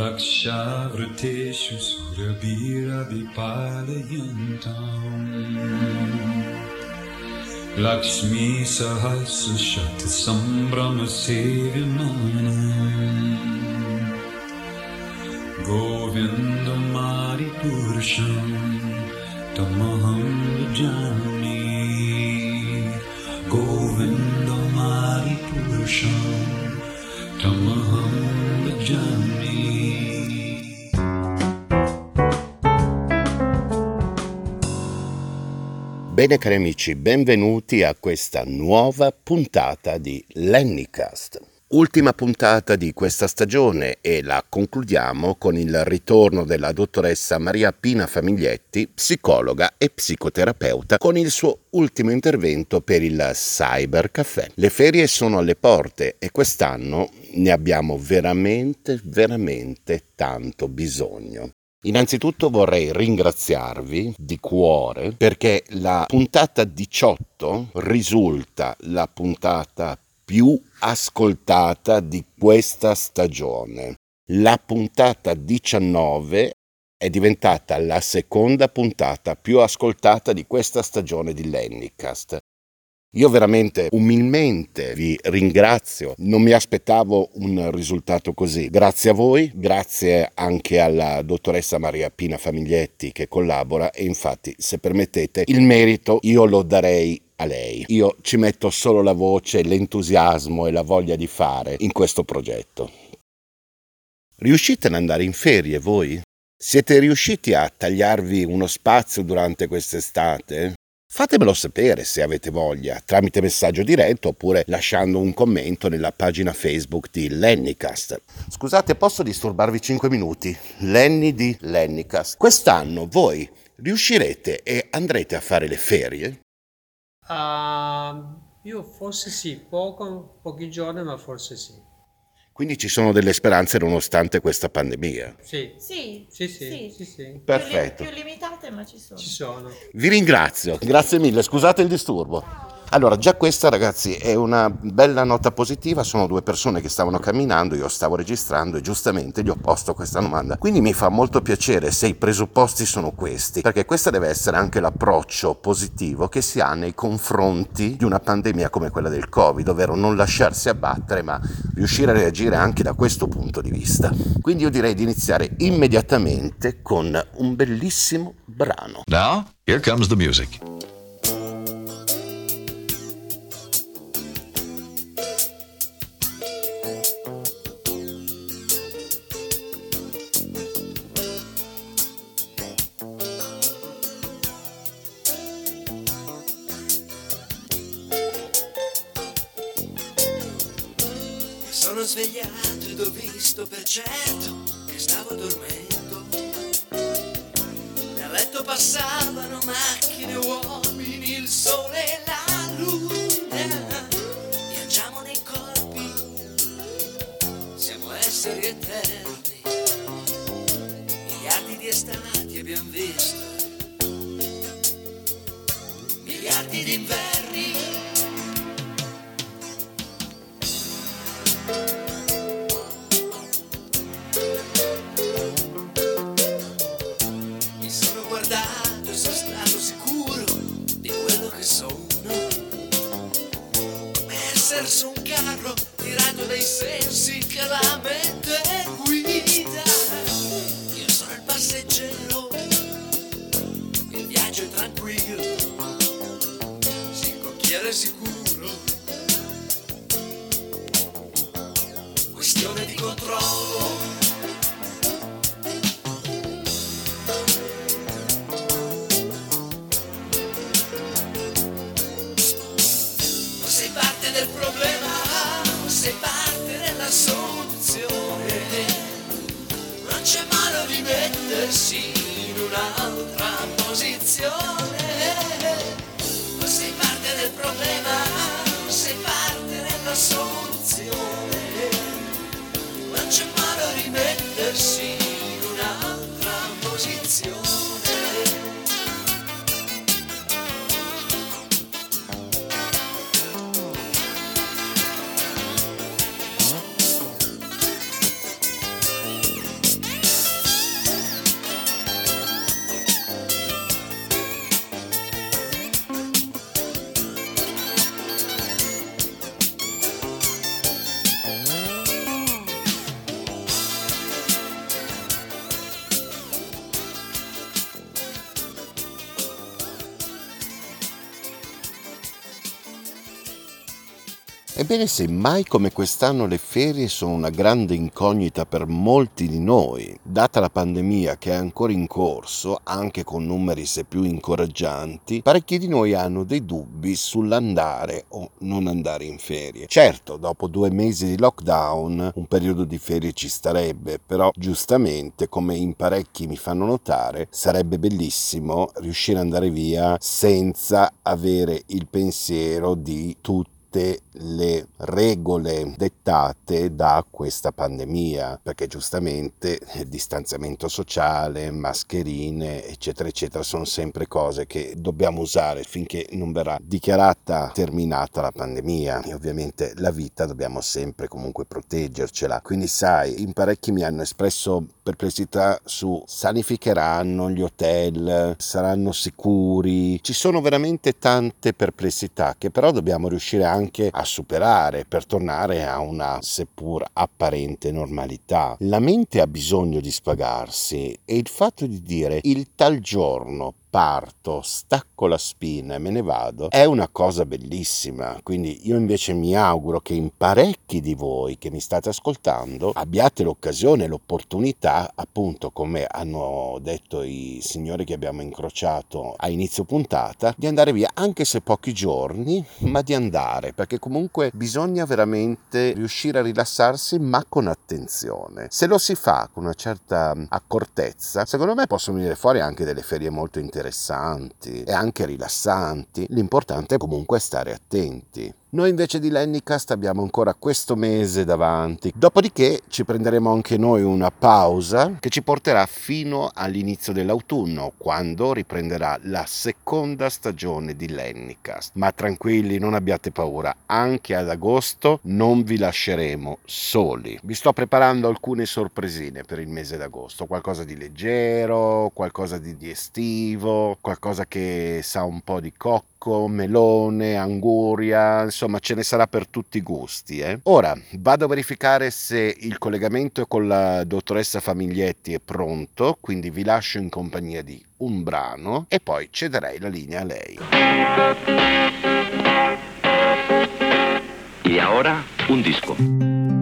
लक्षावृतेषु सुरभिरविपालयन्त लक्ष्मीसहस्रशतसम्भ्रमसेव्यमानम् सहस्रशतसम्भ्रमसेरम गोविन्दमारिपुरुषं तमहं जाने। गोविन्दमारिपुरुषम् तमहम् Vijami Bene cari amici, benvenuti a questa nuova puntata di Lennycast. Ultima puntata di questa stagione e la concludiamo con il ritorno della dottoressa Maria Pina Famiglietti, psicologa e psicoterapeuta, con il suo ultimo intervento per il Cyber Café. Le ferie sono alle porte e quest'anno ne abbiamo veramente, veramente tanto bisogno. Innanzitutto vorrei ringraziarvi di cuore perché la puntata 18 risulta la puntata più ascoltata di questa stagione. La puntata 19 è diventata la seconda puntata più ascoltata di questa stagione di Lennycast. Io veramente umilmente vi ringrazio, non mi aspettavo un risultato così. Grazie a voi, grazie anche alla dottoressa Maria Pina Famiglietti che collabora e infatti se permettete il merito io lo darei a lei. Io ci metto solo la voce, l'entusiasmo e la voglia di fare in questo progetto. Riuscite ad andare in ferie voi? Siete riusciti a tagliarvi uno spazio durante quest'estate? Fatemelo sapere se avete voglia, tramite messaggio diretto oppure lasciando un commento nella pagina Facebook di Lennycast. Scusate, posso disturbarvi 5 minuti? Lenny di Lennycast. Quest'anno voi riuscirete e andrete a fare le ferie? Uh, io forse sì, poco, pochi giorni, ma forse sì. Quindi ci sono delle speranze nonostante questa pandemia. Sì, Sì, sì, sì, sì, sì. Perfetto. Più, li- più limitate, ma ci sono. Ci sono. Vi ringrazio, grazie mille, scusate il disturbo. Allora, già questa ragazzi è una bella nota positiva, sono due persone che stavano camminando, io stavo registrando e giustamente gli ho posto questa domanda. Quindi mi fa molto piacere se i presupposti sono questi, perché questo deve essere anche l'approccio positivo che si ha nei confronti di una pandemia come quella del Covid, ovvero non lasciarsi abbattere, ma riuscire a reagire anche da questo punto di vista. Quindi io direi di iniziare immediatamente con un bellissimo brano. Now, here comes the music. Il cocchiere Ebbene sì, mai come quest'anno le ferie sono una grande incognita per molti di noi. Data la pandemia che è ancora in corso, anche con numeri se più incoraggianti, parecchi di noi hanno dei dubbi sull'andare o non andare in ferie. Certo, dopo due mesi di lockdown un periodo di ferie ci starebbe, però giustamente, come in parecchi mi fanno notare, sarebbe bellissimo riuscire ad andare via senza avere il pensiero di tutte le regole dettate da questa pandemia, perché giustamente distanziamento sociale, mascherine, eccetera, eccetera, sono sempre cose che dobbiamo usare finché non verrà dichiarata terminata la pandemia. E ovviamente la vita dobbiamo sempre comunque proteggercela. Quindi sai, in parecchi mi hanno espresso perplessità su sanificheranno gli hotel, saranno sicuri. Ci sono veramente tante perplessità che però dobbiamo riuscire anche a superare per tornare a una seppur apparente normalità. La mente ha bisogno di spagarsi e il fatto di dire il tal giorno parto, stacco la spina e me ne vado, è una cosa bellissima. Quindi io invece mi auguro che in parecchi di voi che mi state ascoltando abbiate l'occasione, l'opportunità, appunto come hanno detto i signori che abbiamo incrociato a inizio puntata, di andare via, anche se pochi giorni, ma di andare, perché comunque bisogna veramente riuscire a rilassarsi, ma con attenzione. Se lo si fa con una certa accortezza, secondo me possono venire fuori anche delle ferie molto interessanti interessanti e anche rilassanti. L'importante è comunque stare attenti. Noi invece di Lennycast abbiamo ancora questo mese davanti, dopodiché ci prenderemo anche noi una pausa che ci porterà fino all'inizio dell'autunno, quando riprenderà la seconda stagione di Lennycast. Ma tranquilli, non abbiate paura, anche ad agosto non vi lasceremo soli. Vi sto preparando alcune sorpresine per il mese d'agosto, qualcosa di leggero, qualcosa di, di estivo, qualcosa che sa un po' di cocco melone, anguria, insomma ce ne sarà per tutti i gusti. Eh? Ora vado a verificare se il collegamento con la dottoressa Famiglietti è pronto, quindi vi lascio in compagnia di un brano e poi cederei la linea a lei. E ora un disco.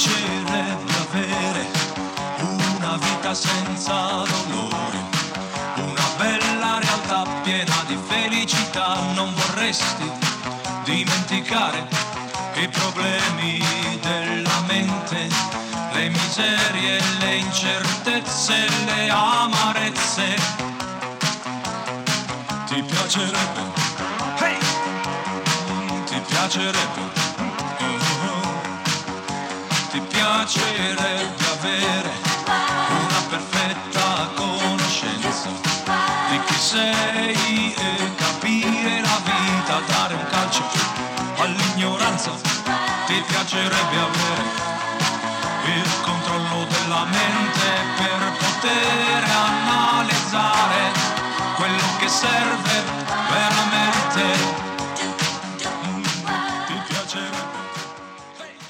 piacere di avere una vita senza dolore, una bella realtà piena di felicità. Non vorresti dimenticare i problemi della mente, le miserie, le incertezze, le amarezze. Ti piacerebbe? Hey! Ti piacerebbe? Ti piacerebbe avere una perfetta conoscenza di chi sei e capire la vita, dare un calcio all'ignoranza. Ti piacerebbe avere il controllo della mente per poter analizzare quello che serve veramente.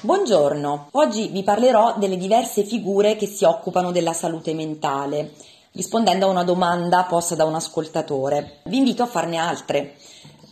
Buongiorno, oggi vi parlerò delle diverse figure che si occupano della salute mentale, rispondendo a una domanda posta da un ascoltatore. Vi invito a farne altre.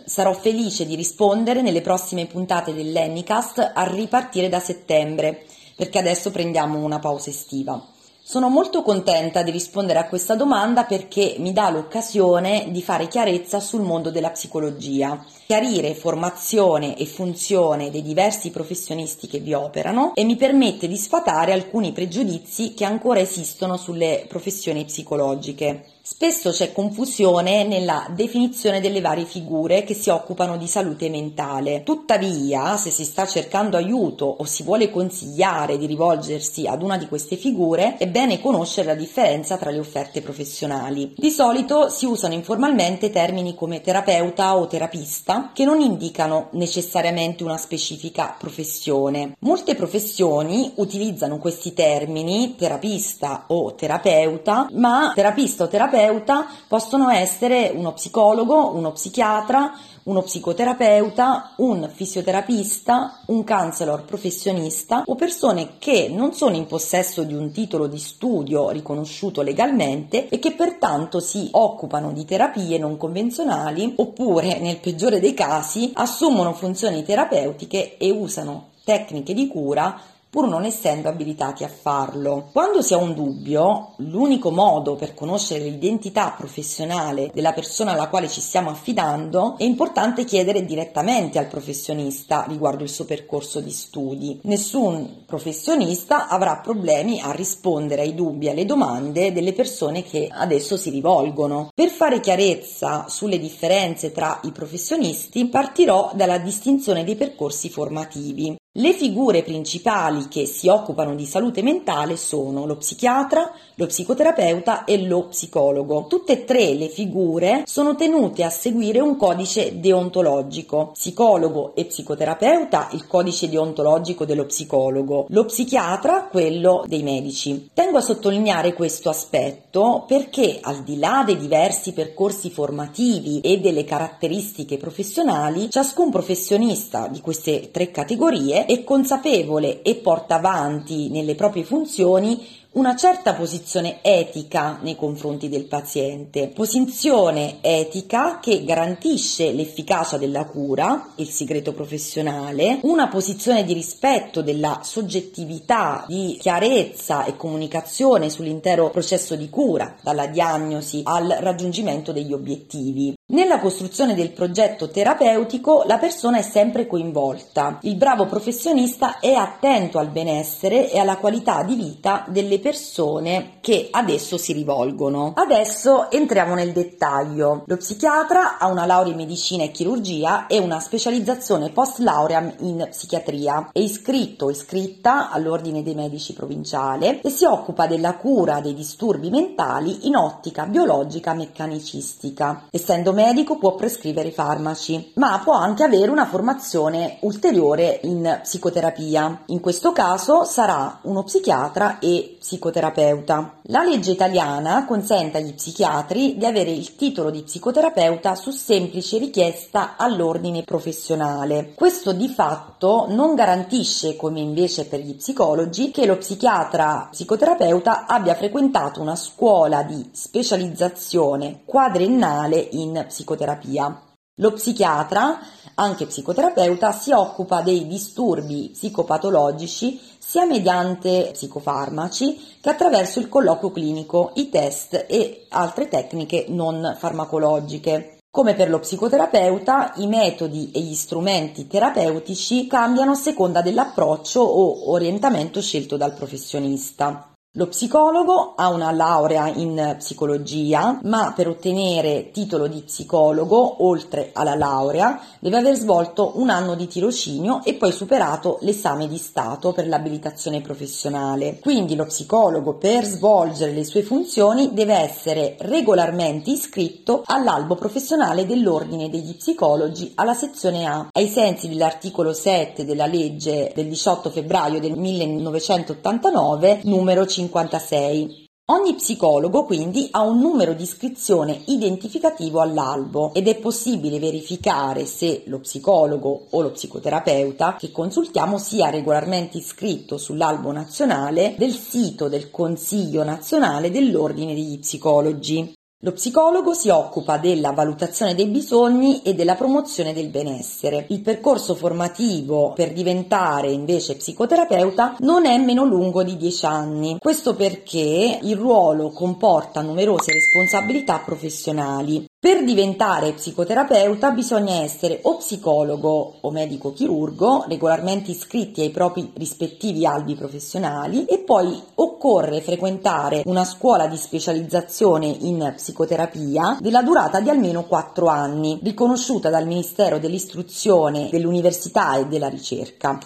Sarò felice di rispondere nelle prossime puntate dell'Ennicast a ripartire da settembre, perché adesso prendiamo una pausa estiva. Sono molto contenta di rispondere a questa domanda perché mi dà l'occasione di fare chiarezza sul mondo della psicologia, chiarire formazione e funzione dei diversi professionisti che vi operano e mi permette di sfatare alcuni pregiudizi che ancora esistono sulle professioni psicologiche. Spesso c'è confusione nella definizione delle varie figure che si occupano di salute mentale. Tuttavia, se si sta cercando aiuto o si vuole consigliare di rivolgersi ad una di queste figure, è bene conoscere la differenza tra le offerte professionali. Di solito si usano informalmente termini come terapeuta o terapista che non indicano necessariamente una specifica professione. Molte professioni utilizzano questi termini terapista o terapeuta, ma terapista o terapeuta possono essere uno psicologo, uno psichiatra, uno psicoterapeuta, un fisioterapista, un counselor professionista o persone che non sono in possesso di un titolo di studio riconosciuto legalmente e che pertanto si occupano di terapie non convenzionali oppure, nel peggiore dei casi, assumono funzioni terapeutiche e usano tecniche di cura pur non essendo abilitati a farlo. Quando si ha un dubbio, l'unico modo per conoscere l'identità professionale della persona alla quale ci stiamo affidando è importante chiedere direttamente al professionista riguardo il suo percorso di studi. Nessun professionista avrà problemi a rispondere ai dubbi e alle domande delle persone che adesso si rivolgono. Per fare chiarezza sulle differenze tra i professionisti partirò dalla distinzione dei percorsi formativi. Le figure principali che si occupano di salute mentale sono lo psichiatra, lo psicoterapeuta e lo psicologo. Tutte e tre le figure sono tenute a seguire un codice deontologico. Psicologo e psicoterapeuta il codice deontologico dello psicologo, lo psichiatra quello dei medici. Tengo a sottolineare questo aspetto perché al di là dei diversi percorsi formativi e delle caratteristiche professionali, ciascun professionista di queste tre categorie è consapevole e porta avanti nelle proprie funzioni una certa posizione etica nei confronti del paziente, posizione etica che garantisce l'efficacia della cura, il segreto professionale, una posizione di rispetto della soggettività, di chiarezza e comunicazione sull'intero processo di cura, dalla diagnosi al raggiungimento degli obiettivi. Nella costruzione del progetto terapeutico la persona è sempre coinvolta. Il bravo professionista è attento al benessere e alla qualità di vita delle persone che adesso si rivolgono. Adesso entriamo nel dettaglio. Lo psichiatra ha una laurea in medicina e chirurgia e una specializzazione post laurea in psichiatria. È iscritto o iscritta all'ordine dei medici provinciale e si occupa della cura dei disturbi mentali in ottica biologica meccanicistica. Essendo medico può prescrivere farmaci, ma può anche avere una formazione ulteriore in psicoterapia. In questo caso sarà uno psichiatra e psicoterapeuta. La legge italiana consente agli psichiatri di avere il titolo di psicoterapeuta su semplice richiesta all'ordine professionale. Questo di fatto non garantisce, come invece per gli psicologi, che lo psichiatra psicoterapeuta abbia frequentato una scuola di specializzazione quadriennale in psicoterapia. Lo psichiatra, anche psicoterapeuta, si occupa dei disturbi psicopatologici sia mediante psicofarmaci che attraverso il colloquio clinico, i test e altre tecniche non farmacologiche. Come per lo psicoterapeuta, i metodi e gli strumenti terapeutici cambiano a seconda dell'approccio o orientamento scelto dal professionista. Lo psicologo ha una laurea in psicologia, ma per ottenere titolo di psicologo, oltre alla laurea, deve aver svolto un anno di tirocinio e poi superato l'esame di Stato per l'abilitazione professionale. Quindi lo psicologo per svolgere le sue funzioni deve essere regolarmente iscritto all'albo professionale dell'Ordine degli Psicologi alla sezione A, ai sensi dell'articolo 7 della legge del 18 febbraio del 1989, numero 5 56. Ogni psicologo quindi ha un numero di iscrizione identificativo all'albo ed è possibile verificare se lo psicologo o lo psicoterapeuta che consultiamo sia regolarmente iscritto sull'albo nazionale del sito del Consiglio nazionale dell'Ordine degli Psicologi. Lo psicologo si occupa della valutazione dei bisogni e della promozione del benessere. Il percorso formativo per diventare invece psicoterapeuta non è meno lungo di 10 anni. Questo perché il ruolo comporta numerose responsabilità professionali. Per diventare psicoterapeuta bisogna essere o psicologo o medico chirurgo, regolarmente iscritti ai propri rispettivi albi professionali e poi occorre frequentare una scuola di specializzazione in psicoterapia della durata di almeno 4 anni, riconosciuta dal Ministero dell'Istruzione, dell'Università e della Ricerca.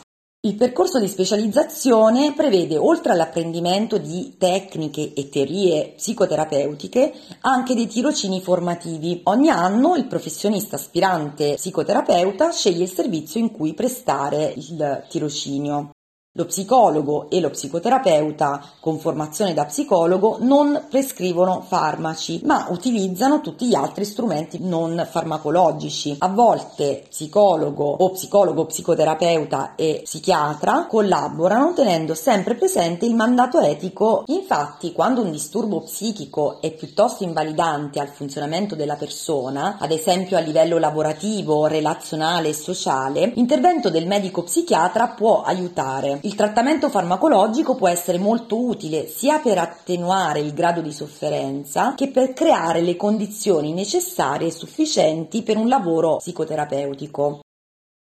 Il percorso di specializzazione prevede, oltre all'apprendimento di tecniche e teorie psicoterapeutiche, anche dei tirocini formativi. Ogni anno il professionista aspirante psicoterapeuta sceglie il servizio in cui prestare il tirocinio. Lo psicologo e lo psicoterapeuta con formazione da psicologo non prescrivono farmaci, ma utilizzano tutti gli altri strumenti non farmacologici. A volte psicologo o psicologo, psicoterapeuta e psichiatra collaborano tenendo sempre presente il mandato etico. Infatti, quando un disturbo psichico è piuttosto invalidante al funzionamento della persona, ad esempio a livello lavorativo, relazionale e sociale, l'intervento del medico psichiatra può aiutare. Il trattamento farmacologico può essere molto utile sia per attenuare il grado di sofferenza che per creare le condizioni necessarie e sufficienti per un lavoro psicoterapeutico.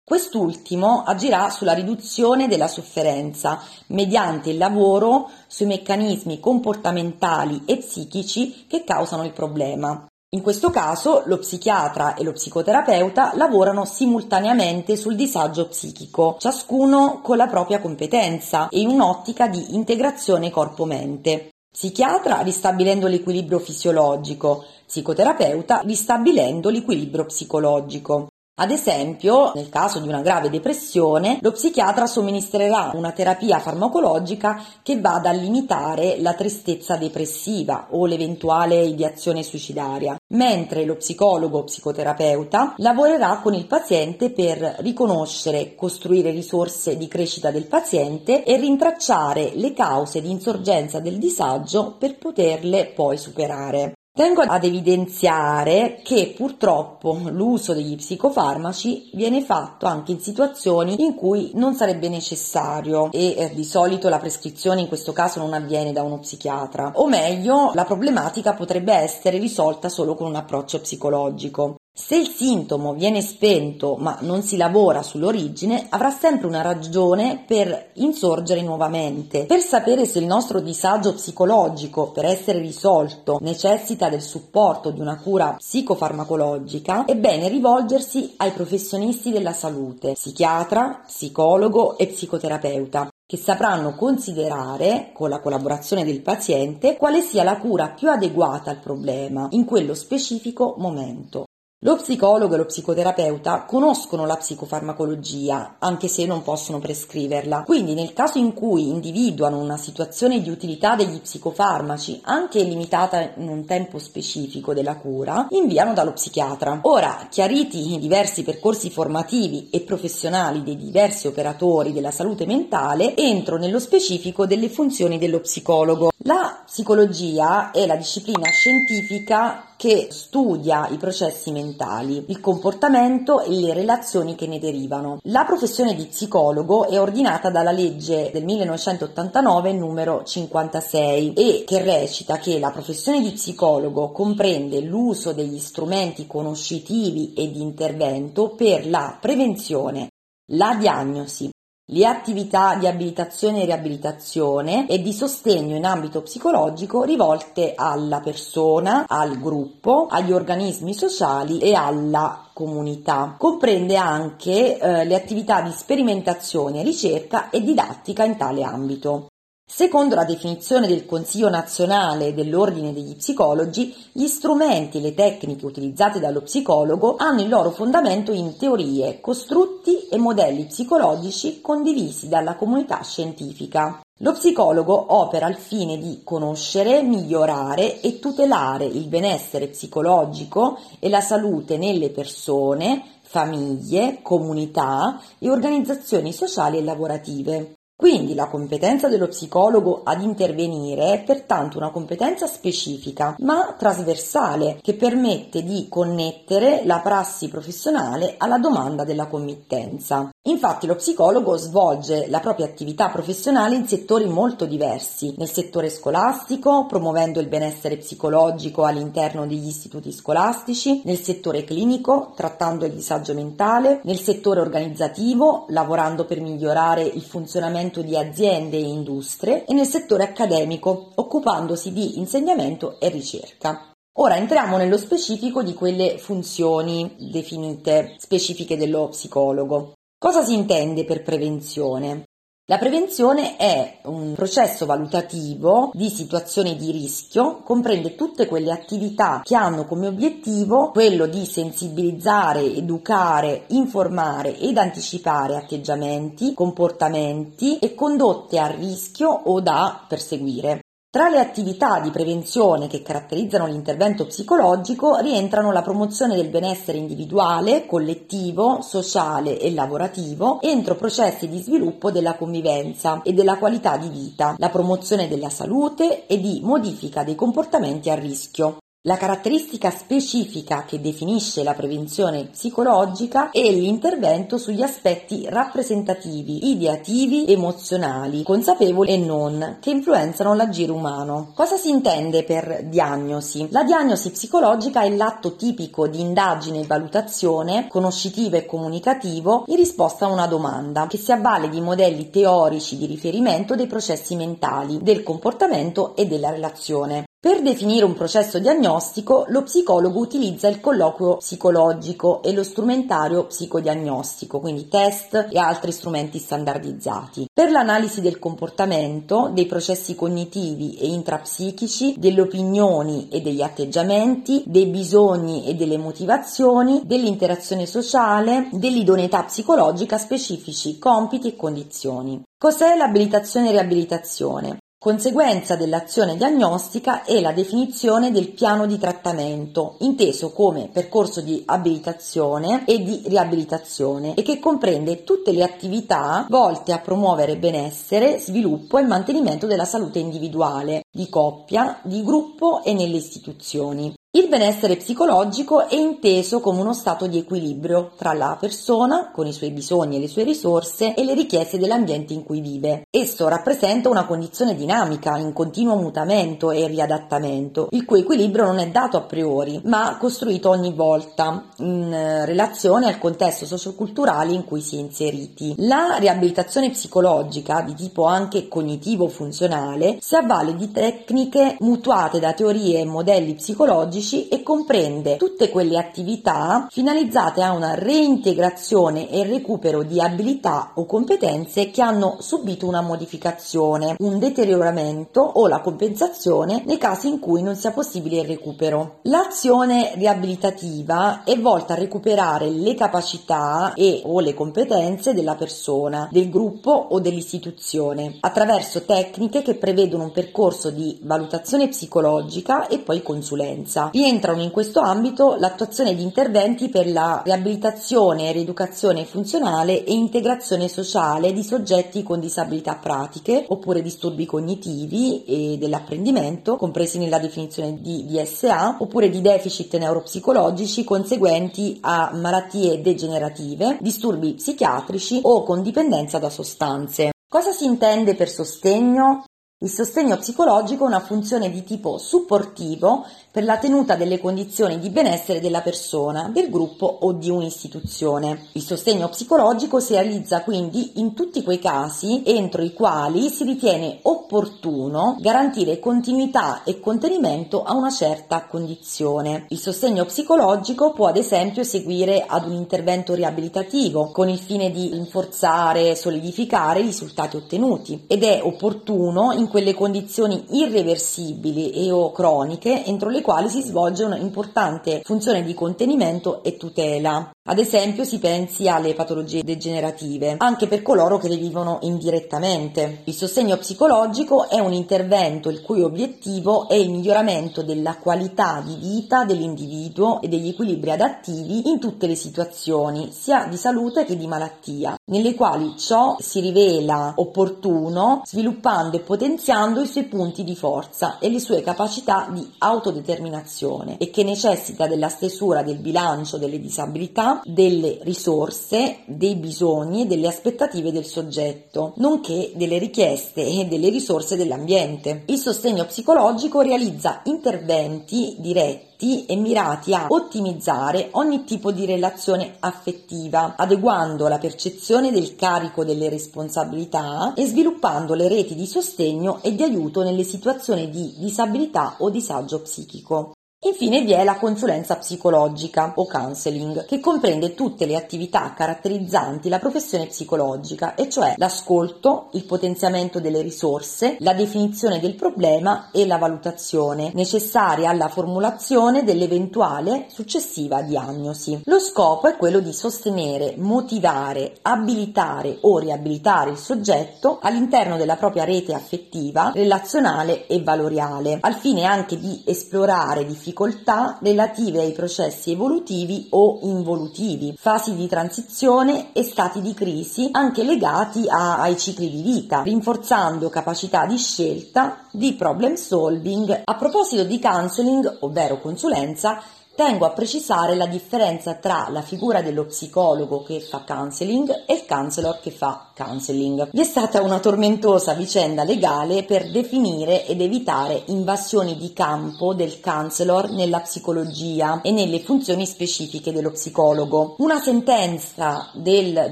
Quest'ultimo agirà sulla riduzione della sofferenza mediante il lavoro sui meccanismi comportamentali e psichici che causano il problema. In questo caso lo psichiatra e lo psicoterapeuta lavorano simultaneamente sul disagio psichico, ciascuno con la propria competenza e in un'ottica di integrazione corpo-mente. Psichiatra ristabilendo l'equilibrio fisiologico, psicoterapeuta ristabilendo l'equilibrio psicologico. Ad esempio, nel caso di una grave depressione, lo psichiatra somministrerà una terapia farmacologica che vada a limitare la tristezza depressiva o l'eventuale ideazione suicidaria, mentre lo psicologo o psicoterapeuta lavorerà con il paziente per riconoscere, costruire risorse di crescita del paziente e rintracciare le cause di insorgenza del disagio per poterle poi superare. Tengo ad evidenziare che purtroppo l'uso degli psicofarmaci viene fatto anche in situazioni in cui non sarebbe necessario e eh, di solito la prescrizione in questo caso non avviene da uno psichiatra o meglio la problematica potrebbe essere risolta solo con un approccio psicologico. Se il sintomo viene spento ma non si lavora sull'origine, avrà sempre una ragione per insorgere nuovamente. Per sapere se il nostro disagio psicologico, per essere risolto, necessita del supporto di una cura psicofarmacologica, è bene rivolgersi ai professionisti della salute, psichiatra, psicologo e psicoterapeuta che sapranno considerare, con la collaborazione del paziente, quale sia la cura più adeguata al problema in quello specifico momento. Lo psicologo e lo psicoterapeuta conoscono la psicofarmacologia, anche se non possono prescriverla. Quindi, nel caso in cui individuano una situazione di utilità degli psicofarmaci, anche limitata in un tempo specifico della cura, inviano dallo psichiatra. Ora, chiariti i diversi percorsi formativi e professionali dei diversi operatori della salute mentale, entro nello specifico delle funzioni dello psicologo. La psicologia è la disciplina scientifica che studia i processi mentali, il comportamento e le relazioni che ne derivano. La professione di psicologo è ordinata dalla legge del 1989 numero 56 e che recita che la professione di psicologo comprende l'uso degli strumenti conoscitivi e di intervento per la prevenzione, la diagnosi, le attività di abilitazione e riabilitazione e di sostegno in ambito psicologico rivolte alla persona, al gruppo, agli organismi sociali e alla comunità. Comprende anche eh, le attività di sperimentazione, ricerca e didattica in tale ambito. Secondo la definizione del Consiglio nazionale dell'Ordine degli psicologi, gli strumenti e le tecniche utilizzate dallo psicologo hanno il loro fondamento in teorie, costrutti e modelli psicologici condivisi dalla comunità scientifica. Lo psicologo opera al fine di conoscere, migliorare e tutelare il benessere psicologico e la salute nelle persone, famiglie, comunità e organizzazioni sociali e lavorative. Quindi la competenza dello psicologo ad intervenire è pertanto una competenza specifica ma trasversale che permette di connettere la prassi professionale alla domanda della committenza. Infatti lo psicologo svolge la propria attività professionale in settori molto diversi, nel settore scolastico, promuovendo il benessere psicologico all'interno degli istituti scolastici, nel settore clinico, trattando il disagio mentale, nel settore organizzativo, lavorando per migliorare il funzionamento di aziende e industrie e nel settore accademico, occupandosi di insegnamento e ricerca. Ora entriamo nello specifico di quelle funzioni definite specifiche dello psicologo. Cosa si intende per prevenzione? La prevenzione è un processo valutativo di situazioni di rischio, comprende tutte quelle attività che hanno come obiettivo quello di sensibilizzare, educare, informare ed anticipare atteggiamenti, comportamenti e condotte a rischio o da perseguire. Tra le attività di prevenzione che caratterizzano l'intervento psicologico rientrano la promozione del benessere individuale, collettivo, sociale e lavorativo entro processi di sviluppo della convivenza e della qualità di vita, la promozione della salute e di modifica dei comportamenti a rischio. La caratteristica specifica che definisce la prevenzione psicologica è l'intervento sugli aspetti rappresentativi, ideativi, emozionali, consapevoli e non, che influenzano l'agire umano. Cosa si intende per diagnosi? La diagnosi psicologica è l'atto tipico di indagine e valutazione, conoscitivo e comunicativo, in risposta a una domanda, che si avvale di modelli teorici di riferimento dei processi mentali, del comportamento e della relazione. Per definire un processo diagnostico, lo psicologo utilizza il colloquio psicologico e lo strumentario psicodiagnostico, quindi test e altri strumenti standardizzati. Per l'analisi del comportamento, dei processi cognitivi e intrapsichici, delle opinioni e degli atteggiamenti, dei bisogni e delle motivazioni, dell'interazione sociale, dell'idoneità psicologica specifici compiti e condizioni. Cos'è l'abilitazione e riabilitazione? Conseguenza dell'azione diagnostica è la definizione del piano di trattamento, inteso come percorso di abilitazione e di riabilitazione e che comprende tutte le attività volte a promuovere benessere, sviluppo e mantenimento della salute individuale, di coppia, di gruppo e nelle istituzioni. Il benessere psicologico è inteso come uno stato di equilibrio tra la persona, con i suoi bisogni e le sue risorse, e le richieste dell'ambiente in cui vive. Esso rappresenta una condizione dinamica, in continuo mutamento e riadattamento, il cui equilibrio non è dato a priori, ma costruito ogni volta in eh, relazione al contesto socioculturale in cui si è inseriti. La riabilitazione psicologica, di tipo anche cognitivo-funzionale, si avvale di tecniche mutuate da teorie e modelli psicologici psicologici e comprende tutte quelle attività finalizzate a una reintegrazione e recupero di abilità o competenze che hanno subito una modificazione, un deterioramento o la compensazione nei casi in cui non sia possibile il recupero. L'azione riabilitativa è volta a recuperare le capacità e o le competenze della persona, del gruppo o dell'istituzione attraverso tecniche che prevedono un percorso di valutazione psicologica e poi consulenza Rientrano in questo ambito l'attuazione di interventi per la riabilitazione, rieducazione funzionale e integrazione sociale di soggetti con disabilità pratiche oppure disturbi cognitivi e dell'apprendimento, compresi nella definizione di DSA, oppure di deficit neuropsicologici conseguenti a malattie degenerative, disturbi psichiatrici o con dipendenza da sostanze. Cosa si intende per sostegno? Il sostegno psicologico è una funzione di tipo supportivo per la tenuta delle condizioni di benessere della persona, del gruppo o di un'istituzione. Il sostegno psicologico si realizza quindi in tutti quei casi entro i quali si ritiene opportuno garantire continuità e contenimento a una certa condizione. Il sostegno psicologico può ad esempio seguire ad un intervento riabilitativo con il fine di rinforzare e solidificare i risultati ottenuti ed è opportuno in quelle condizioni irreversibili e o croniche entro le quali si svolge un'importante funzione di contenimento e tutela. Ad esempio si pensi alle patologie degenerative, anche per coloro che le vivono indirettamente. Il sostegno psicologico è un intervento il cui obiettivo è il miglioramento della qualità di vita dell'individuo e degli equilibri adattivi in tutte le situazioni, sia di salute che di malattia, nelle quali ciò si rivela opportuno sviluppando e potenziando i suoi punti di forza e le sue capacità di autodeterminazione e che necessita della stesura del bilancio delle disabilità delle risorse, dei bisogni e delle aspettative del soggetto, nonché delle richieste e delle risorse dell'ambiente. Il sostegno psicologico realizza interventi diretti e mirati a ottimizzare ogni tipo di relazione affettiva, adeguando la percezione del carico delle responsabilità e sviluppando le reti di sostegno e di aiuto nelle situazioni di disabilità o disagio psichico. Infine vi è la consulenza psicologica o counseling, che comprende tutte le attività caratterizzanti la professione psicologica, e cioè l'ascolto, il potenziamento delle risorse, la definizione del problema e la valutazione necessaria alla formulazione dell'eventuale successiva diagnosi. Lo scopo è quello di sostenere, motivare, abilitare o riabilitare il soggetto all'interno della propria rete affettiva, relazionale e valoriale, al fine anche di esplorare difficoltà difficoltà relative ai processi evolutivi o involutivi, fasi di transizione e stati di crisi anche legati a, ai cicli di vita, rinforzando capacità di scelta, di problem solving. A proposito di counseling, ovvero consulenza, Tengo a precisare la differenza tra la figura dello psicologo che fa counseling e il counselor che fa counseling. Vi è stata una tormentosa vicenda legale per definire ed evitare invasioni di campo del counselor nella psicologia e nelle funzioni specifiche dello psicologo. Una sentenza del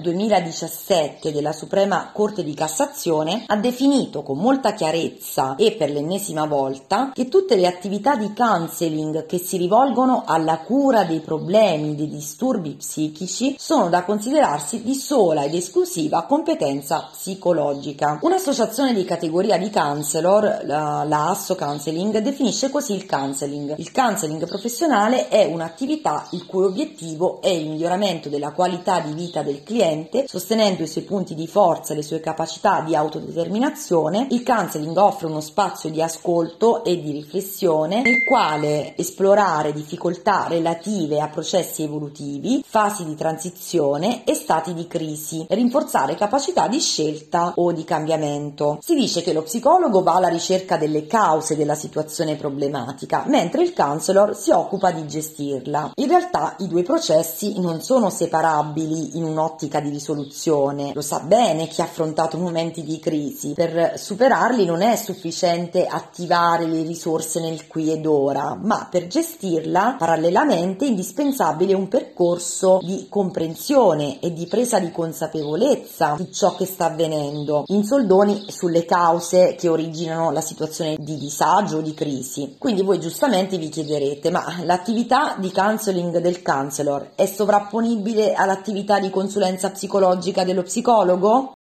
2017 della Suprema Corte di Cassazione ha definito con molta chiarezza e per l'ennesima volta che tutte le attività di counseling che si rivolgono alla cura dei problemi, dei disturbi psichici, sono da considerarsi di sola ed esclusiva competenza psicologica. Un'associazione di categoria di counselor, la, la ASSO Counseling, definisce così il counseling. Il counseling professionale è un'attività il cui obiettivo è il miglioramento della qualità di vita del cliente, sostenendo i suoi punti di forza e le sue capacità di autodeterminazione. Il counseling offre uno spazio di ascolto e di riflessione nel quale esplorare difficoltà difficoltà relative a processi evolutivi, fasi di transizione e stati di crisi, rinforzare capacità di scelta o di cambiamento. Si dice che lo psicologo va alla ricerca delle cause della situazione problematica, mentre il counselor si occupa di gestirla. In realtà i due processi non sono separabili in un'ottica di risoluzione. Lo sa bene chi ha affrontato momenti di crisi. Per superarli non è sufficiente attivare le risorse nel qui ed ora, ma per gestirla Parallelamente indispensabile un percorso di comprensione e di presa di consapevolezza di ciò che sta avvenendo, in soldoni sulle cause che originano la situazione di disagio o di crisi. Quindi voi giustamente vi chiederete, ma l'attività di counseling del counselor è sovrapponibile all'attività di consulenza psicologica dello psicologo?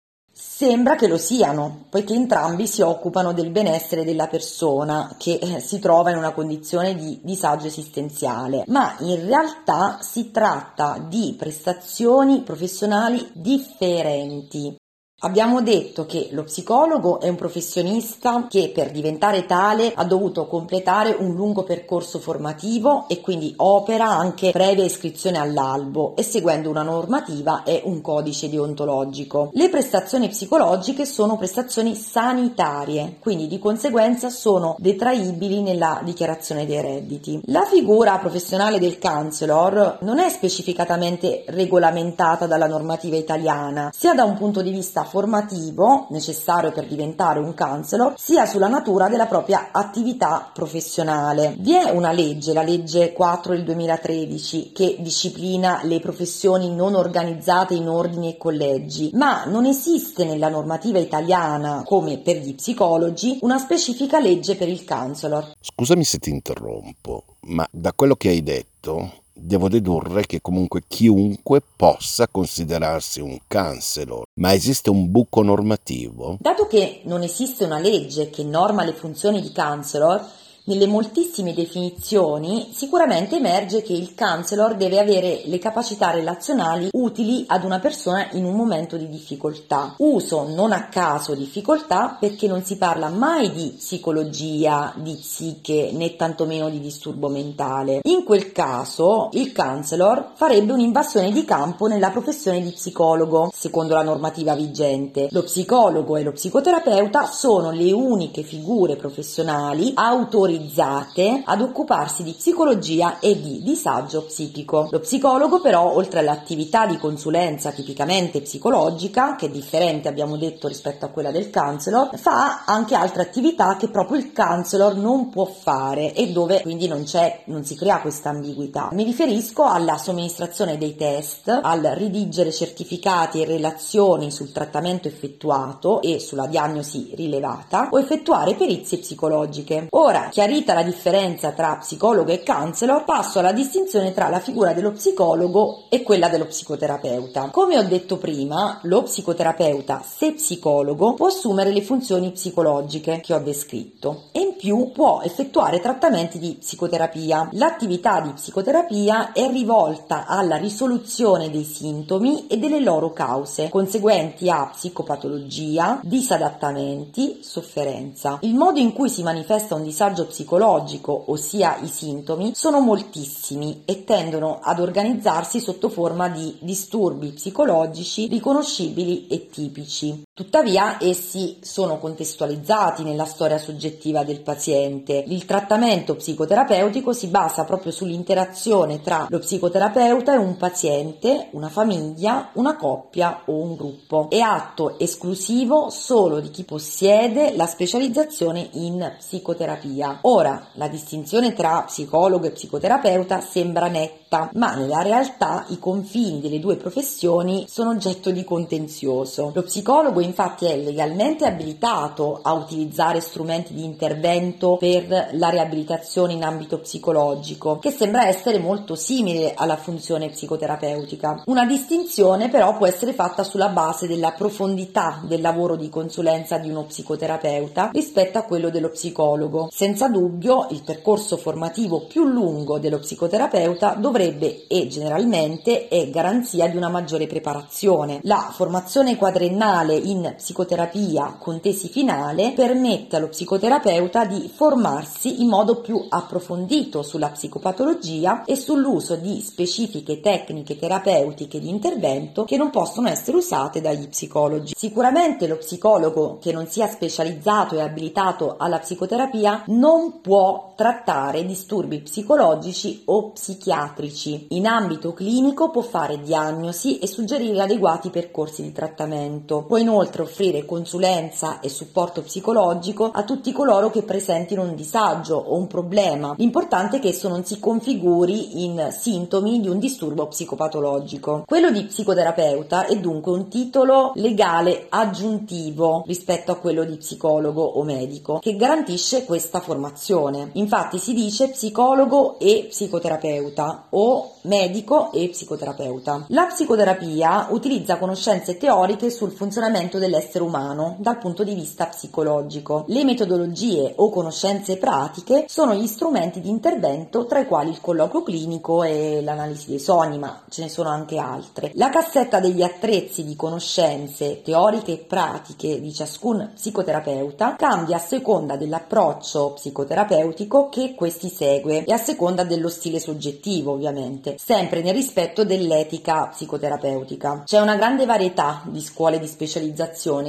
Sembra che lo siano, poiché entrambi si occupano del benessere della persona che eh, si trova in una condizione di disagio esistenziale, ma in realtà si tratta di prestazioni professionali differenti. Abbiamo detto che lo psicologo è un professionista che per diventare tale ha dovuto completare un lungo percorso formativo e quindi opera anche previa iscrizione all'albo e seguendo una normativa e un codice deontologico. Le prestazioni psicologiche sono prestazioni sanitarie, quindi di conseguenza sono detraibili nella dichiarazione dei redditi. La figura professionale del counselor non è specificatamente regolamentata dalla normativa italiana, sia da un punto di vista formativo necessario per diventare un counselor, sia sulla natura della propria attività professionale. Vi è una legge, la legge 4 del 2013, che disciplina le professioni non organizzate in ordini e collegi, ma non esiste nella normativa italiana, come per gli psicologi, una specifica legge per il counselor. Scusami se ti interrompo, ma da quello che hai detto devo dedurre che comunque chiunque possa considerarsi un counselor, ma esiste un buco normativo? Dato che non esiste una legge che norma le funzioni di counselor, nelle moltissime definizioni sicuramente emerge che il counselor deve avere le capacità relazionali utili ad una persona in un momento di difficoltà. Uso non a caso difficoltà perché non si parla mai di psicologia, di psiche né tantomeno di disturbo mentale. In quel caso il counselor farebbe un'invasione di campo nella professione di psicologo, secondo la normativa vigente. Lo psicologo e lo psicoterapeuta sono le uniche figure professionali autorizzate autorizzate ad occuparsi di psicologia e di disagio psichico. Lo psicologo però, oltre all'attività di consulenza tipicamente psicologica, che è differente abbiamo detto rispetto a quella del counselor, fa anche altre attività che proprio il counselor non può fare e dove quindi non c'è, non si crea questa ambiguità. Mi riferisco alla somministrazione dei test, al redigere certificati e relazioni sul trattamento effettuato e sulla diagnosi rilevata o effettuare perizie psicologiche. Ora, chiarita la differenza tra psicologo e counselor, passo alla distinzione tra la figura dello psicologo e quella dello psicoterapeuta. Come ho detto prima, lo psicoterapeuta, se psicologo, può assumere le funzioni psicologiche che ho descritto e in più può effettuare trattamenti di psicoterapia. L'attività di psicoterapia è rivolta alla risoluzione dei sintomi e delle loro cause, conseguenti a psicopatologia, disadattamenti, sofferenza. Il modo in cui si manifesta un disagio psicologico, ossia i sintomi, sono moltissimi e tendono ad organizzarsi sotto forma di disturbi psicologici riconoscibili e tipici. Tuttavia essi sono contestualizzati nella storia soggettiva del paziente. Il trattamento psicoterapeutico si basa proprio sull'interazione tra lo psicoterapeuta e un paziente, una famiglia, una coppia o un gruppo. È atto esclusivo solo di chi possiede la specializzazione in psicoterapia. Ora, la distinzione tra psicologo e psicoterapeuta sembra netta, ma nella realtà i confini delle due professioni sono oggetto di contenzioso. Lo psicologo infatti è legalmente abilitato a utilizzare strumenti di intervento per la riabilitazione in ambito psicologico, che sembra essere molto simile alla funzione psicoterapeutica. Una distinzione però può essere fatta sulla base della profondità del lavoro di consulenza di uno psicoterapeuta rispetto a quello dello psicologo. Senza dubbio il percorso formativo più lungo dello psicoterapeuta dovrebbe e generalmente è garanzia di una maggiore preparazione. La formazione quadrennale in in psicoterapia con tesi finale permette allo psicoterapeuta di formarsi in modo più approfondito sulla psicopatologia e sull'uso di specifiche tecniche terapeutiche di intervento che non possono essere usate dagli psicologi. Sicuramente lo psicologo che non sia specializzato e abilitato alla psicoterapia non può trattare disturbi psicologici o psichiatrici. In ambito clinico può fare diagnosi e suggerire adeguati percorsi di trattamento. Può inoltre inoltre offrire consulenza e supporto psicologico a tutti coloro che presentino un disagio o un problema. L'importante è che esso non si configuri in sintomi di un disturbo psicopatologico. Quello di psicoterapeuta è dunque un titolo legale aggiuntivo rispetto a quello di psicologo o medico che garantisce questa formazione. Infatti si dice psicologo e psicoterapeuta o medico e psicoterapeuta. La psicoterapia utilizza conoscenze teoriche sul funzionamento miglioramento dell'essere umano dal punto di vista psicologico. Le metodologie o conoscenze pratiche sono gli strumenti di intervento tra i quali il colloquio clinico e l'analisi dei sogni, ma ce ne sono anche altre. La cassetta degli attrezzi di conoscenze teoriche e pratiche di ciascun psicoterapeuta cambia a seconda dell'approccio psicoterapeutico che questi segue e a seconda dello stile soggettivo, ovviamente, sempre nel rispetto dell'etica psicoterapeutica. C'è una grande varietà di scuole di specializzazione,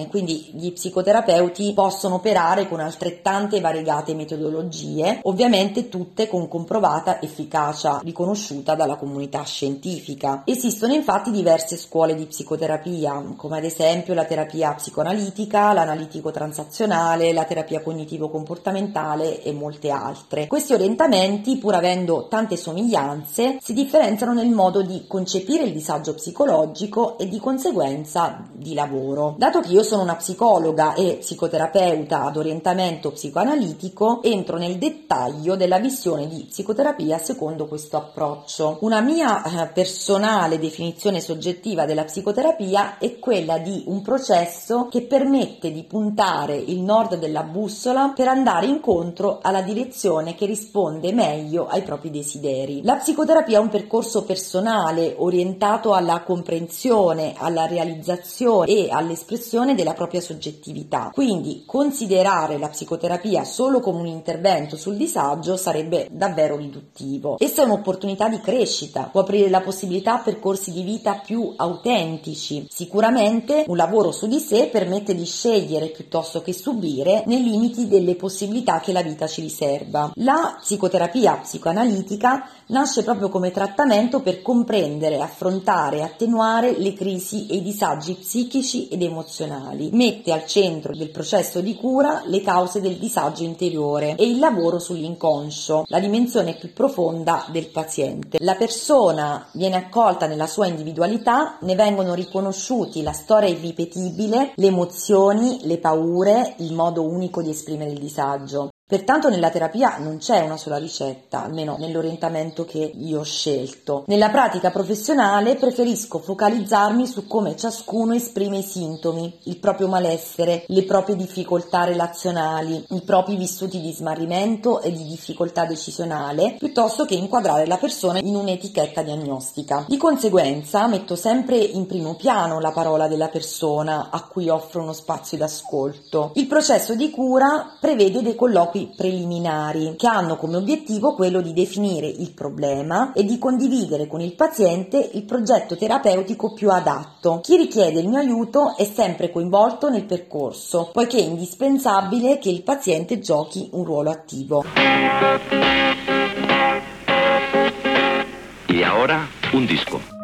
quindi gli psicoterapeuti possono operare con altrettante variegate metodologie, ovviamente tutte con comprovata efficacia riconosciuta dalla comunità scientifica. Esistono infatti diverse scuole di psicoterapia, come ad esempio la terapia psicoanalitica, l'analitico transazionale, la terapia cognitivo-comportamentale e molte altre. Questi orientamenti, pur avendo tante somiglianze, si differenziano nel modo di concepire il disagio psicologico e di conseguenza di lavoro. Dato che io sono una psicologa e psicoterapeuta ad orientamento psicoanalitico, entro nel dettaglio della visione di psicoterapia secondo questo approccio. Una mia eh, personale definizione soggettiva della psicoterapia è quella di un processo che permette di puntare il nord della bussola per andare incontro alla direzione che risponde meglio ai propri desideri. La psicoterapia è un percorso personale orientato alla comprensione, alla realizzazione e all'espressione della propria soggettività. Quindi considerare la psicoterapia solo come un intervento sul disagio sarebbe davvero riduttivo. Essa è un'opportunità di crescita, può aprire la possibilità a percorsi di vita più autentici. Sicuramente un lavoro su di sé permette di scegliere piuttosto che subire nei limiti delle possibilità che la vita ci riserva. La psicoterapia psicoanalitica nasce proprio come trattamento per comprendere, affrontare e attenuare le crisi e i disagi psichici ed emozionali. Mette al centro del processo di cura le cause del disagio interiore e il lavoro sull'inconscio, la dimensione più profonda del paziente. La persona viene accolta nella sua individualità, ne vengono riconosciuti la storia irripetibile, le emozioni, le paure, il modo unico di esprimere il disagio. Pertanto nella terapia non c'è una sola ricetta, almeno nell'orientamento che io ho scelto. Nella pratica professionale preferisco focalizzarmi su come ciascuno esprime i sintomi, il proprio malessere, le proprie difficoltà relazionali, i propri vissuti di smarrimento e di difficoltà decisionale, piuttosto che inquadrare la persona in un'etichetta diagnostica. Di conseguenza metto sempre in primo piano la parola della persona a cui offro uno spazio d'ascolto. Il processo di cura prevede dei colloqui preliminari che hanno come obiettivo quello di definire il problema e di condividere con il paziente il progetto terapeutico più adatto. Chi richiede il mio aiuto è sempre coinvolto nel percorso, poiché è indispensabile che il paziente giochi un ruolo attivo. Y ahora, un disco.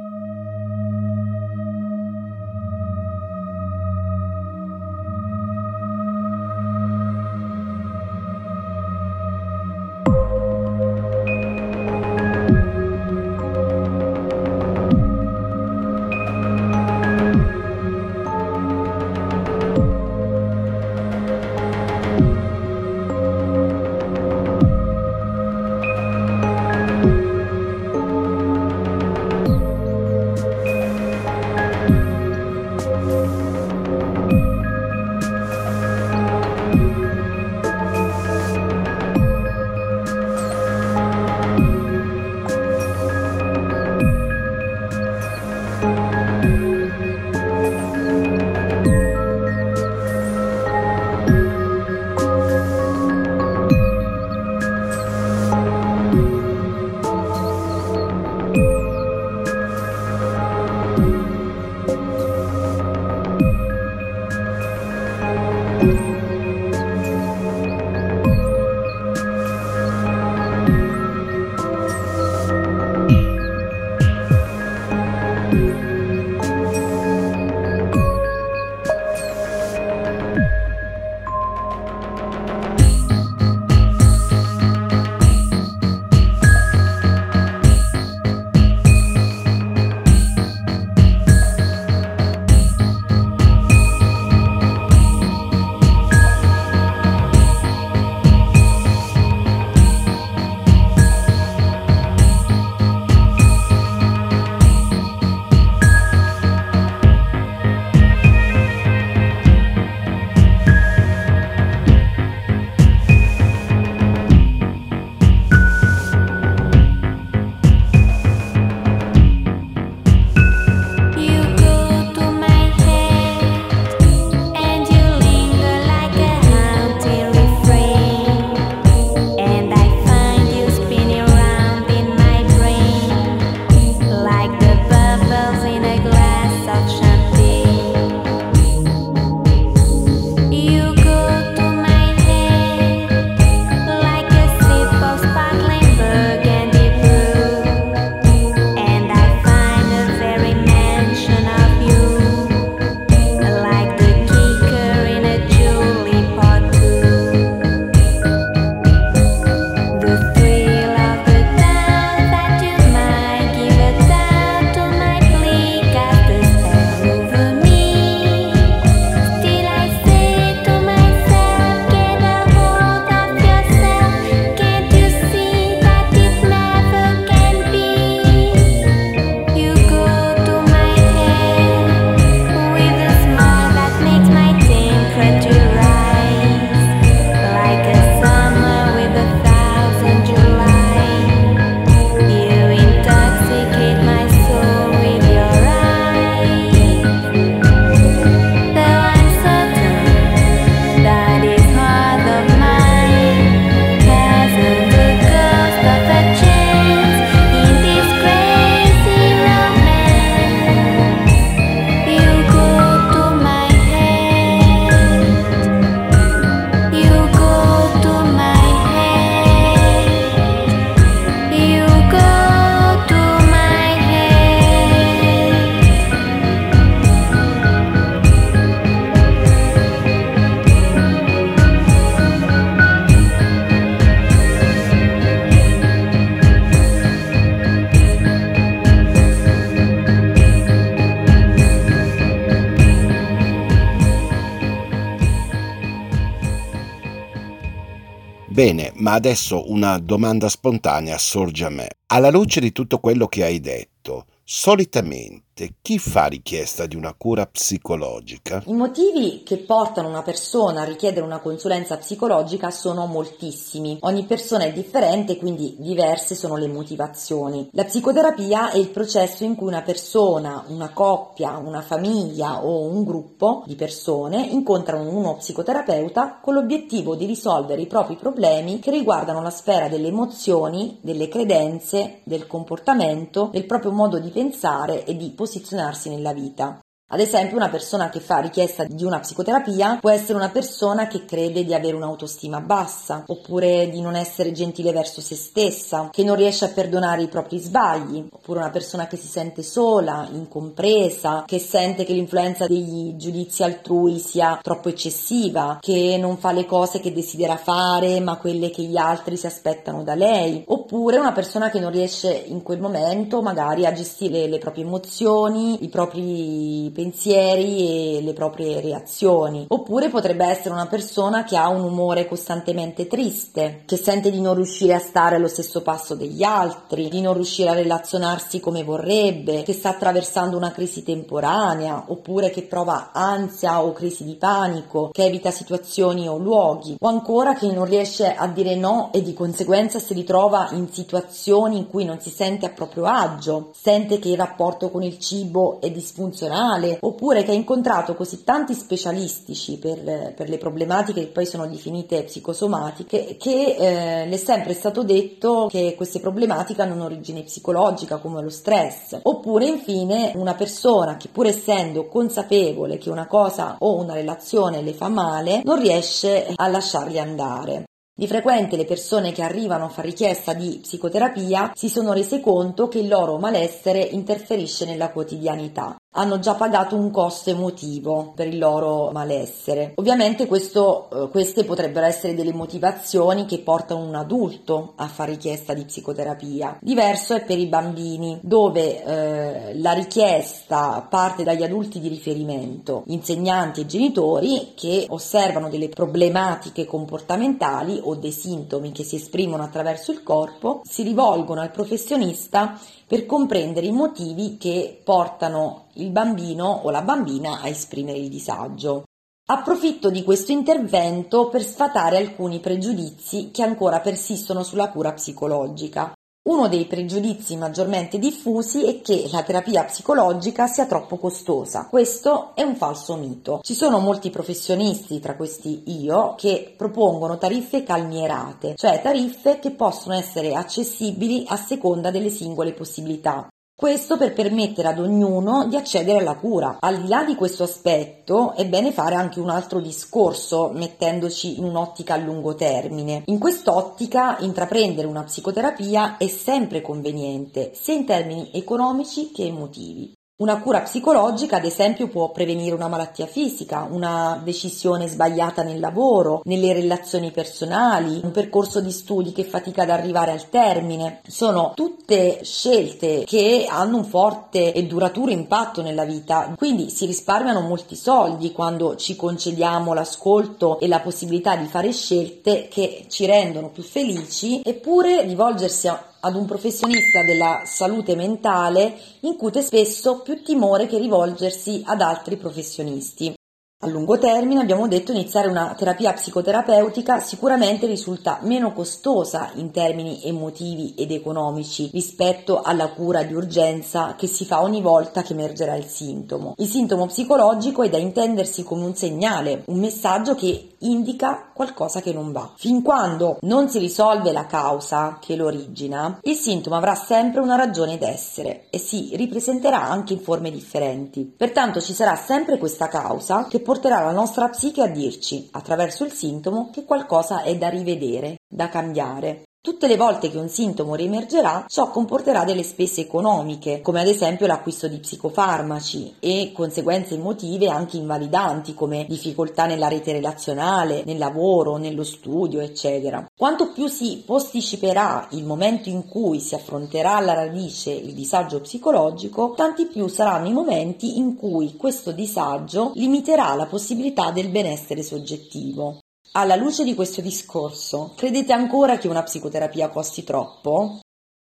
Ma adesso una domanda spontanea sorge a me. Alla luce di tutto quello che hai detto, solitamente chi fa richiesta di una cura psicologica? I motivi che portano una persona a richiedere una consulenza psicologica sono moltissimi. Ogni persona è differente, quindi diverse sono le motivazioni. La psicoterapia è il processo in cui una persona, una coppia, una famiglia o un gruppo di persone incontrano uno psicoterapeuta con l'obiettivo di risolvere i propri problemi che riguardano la sfera delle emozioni, delle credenze, del comportamento, del proprio modo di pensare e di posizionare posizionarsi nella vita. Ad esempio, una persona che fa richiesta di una psicoterapia può essere una persona che crede di avere un'autostima bassa, oppure di non essere gentile verso se stessa, che non riesce a perdonare i propri sbagli, oppure una persona che si sente sola, incompresa, che sente che l'influenza degli giudizi altrui sia troppo eccessiva, che non fa le cose che desidera fare, ma quelle che gli altri si aspettano da lei, oppure una persona che non riesce in quel momento magari a gestire le proprie emozioni, i propri pensieri e le proprie reazioni. Oppure potrebbe essere una persona che ha un umore costantemente triste, che sente di non riuscire a stare allo stesso passo degli altri, di non riuscire a relazionarsi come vorrebbe, che sta attraversando una crisi temporanea, oppure che prova ansia o crisi di panico, che evita situazioni o luoghi, o ancora che non riesce a dire no e di conseguenza si ritrova in situazioni in cui non si sente a proprio agio, sente che il rapporto con il cibo è disfunzionale, male oppure che ha incontrato così tanti specialistici per, per le problematiche che poi sono definite psicosomatiche che eh, le è sempre stato detto che queste problematiche hanno un'origine psicologica come lo stress oppure infine una persona che pur essendo consapevole che una cosa o una relazione le fa male non riesce a lasciarli andare. Di frequente le persone che arrivano a fare richiesta di psicoterapia si sono rese conto che il loro malessere interferisce nella quotidianità hanno già pagato un costo emotivo per il loro malessere. Ovviamente questo, eh, queste potrebbero essere delle motivazioni che portano un adulto a fare richiesta di psicoterapia. Diverso è per i bambini, dove eh, la richiesta parte dagli adulti di riferimento, insegnanti e genitori che osservano delle problematiche comportamentali o dei sintomi che si esprimono attraverso il corpo, si rivolgono al professionista per comprendere i motivi che portano il bambino o la bambina a esprimere il disagio. Approfitto di questo intervento per sfatare alcuni pregiudizi che ancora persistono sulla cura psicologica. Uno dei pregiudizi maggiormente diffusi è che la terapia psicologica sia troppo costosa. Questo è un falso mito. Ci sono molti professionisti, tra questi io, che propongono tariffe calmierate, cioè tariffe che possono essere accessibili a seconda delle singole possibilità. Questo per permettere ad ognuno di accedere alla cura. Al di là di questo aspetto è bene fare anche un altro discorso mettendoci in un'ottica a lungo termine. In quest'ottica intraprendere una psicoterapia è sempre conveniente, sia in termini economici che emotivi. Una cura psicologica, ad esempio, può prevenire una malattia fisica, una decisione sbagliata nel lavoro, nelle relazioni personali, un percorso di studi che fatica ad arrivare al termine. Sono tutte scelte che hanno un forte e duraturo impatto nella vita, quindi si risparmiano molti soldi quando ci concediamo l'ascolto e la possibilità di fare scelte che ci rendono più felici, eppure rivolgersi a ad un professionista della salute mentale incute spesso più timore che rivolgersi ad altri professionisti. A lungo termine abbiamo detto iniziare una terapia psicoterapeutica sicuramente risulta meno costosa in termini emotivi ed economici rispetto alla cura di urgenza che si fa ogni volta che emergerà il sintomo. Il sintomo psicologico è da intendersi come un segnale, un messaggio che indica qualcosa che non va. Fin quando non si risolve la causa che lo origina, il sintomo avrà sempre una ragione d'essere e si ripresenterà anche in forme differenti. Pertanto ci sarà sempre questa causa che porterà la nostra psiche a dirci, attraverso il sintomo, che qualcosa è da rivedere, da cambiare. Tutte le volte che un sintomo riemergerà, ciò comporterà delle spese economiche, come ad esempio l'acquisto di psicofarmaci e conseguenze emotive anche invalidanti come difficoltà nella rete relazionale, nel lavoro, nello studio, eccetera. Quanto più si posticiperà il momento in cui si affronterà alla radice il disagio psicologico, tanti più saranno i momenti in cui questo disagio limiterà la possibilità del benessere soggettivo. Alla luce di questo discorso, credete ancora che una psicoterapia costi troppo?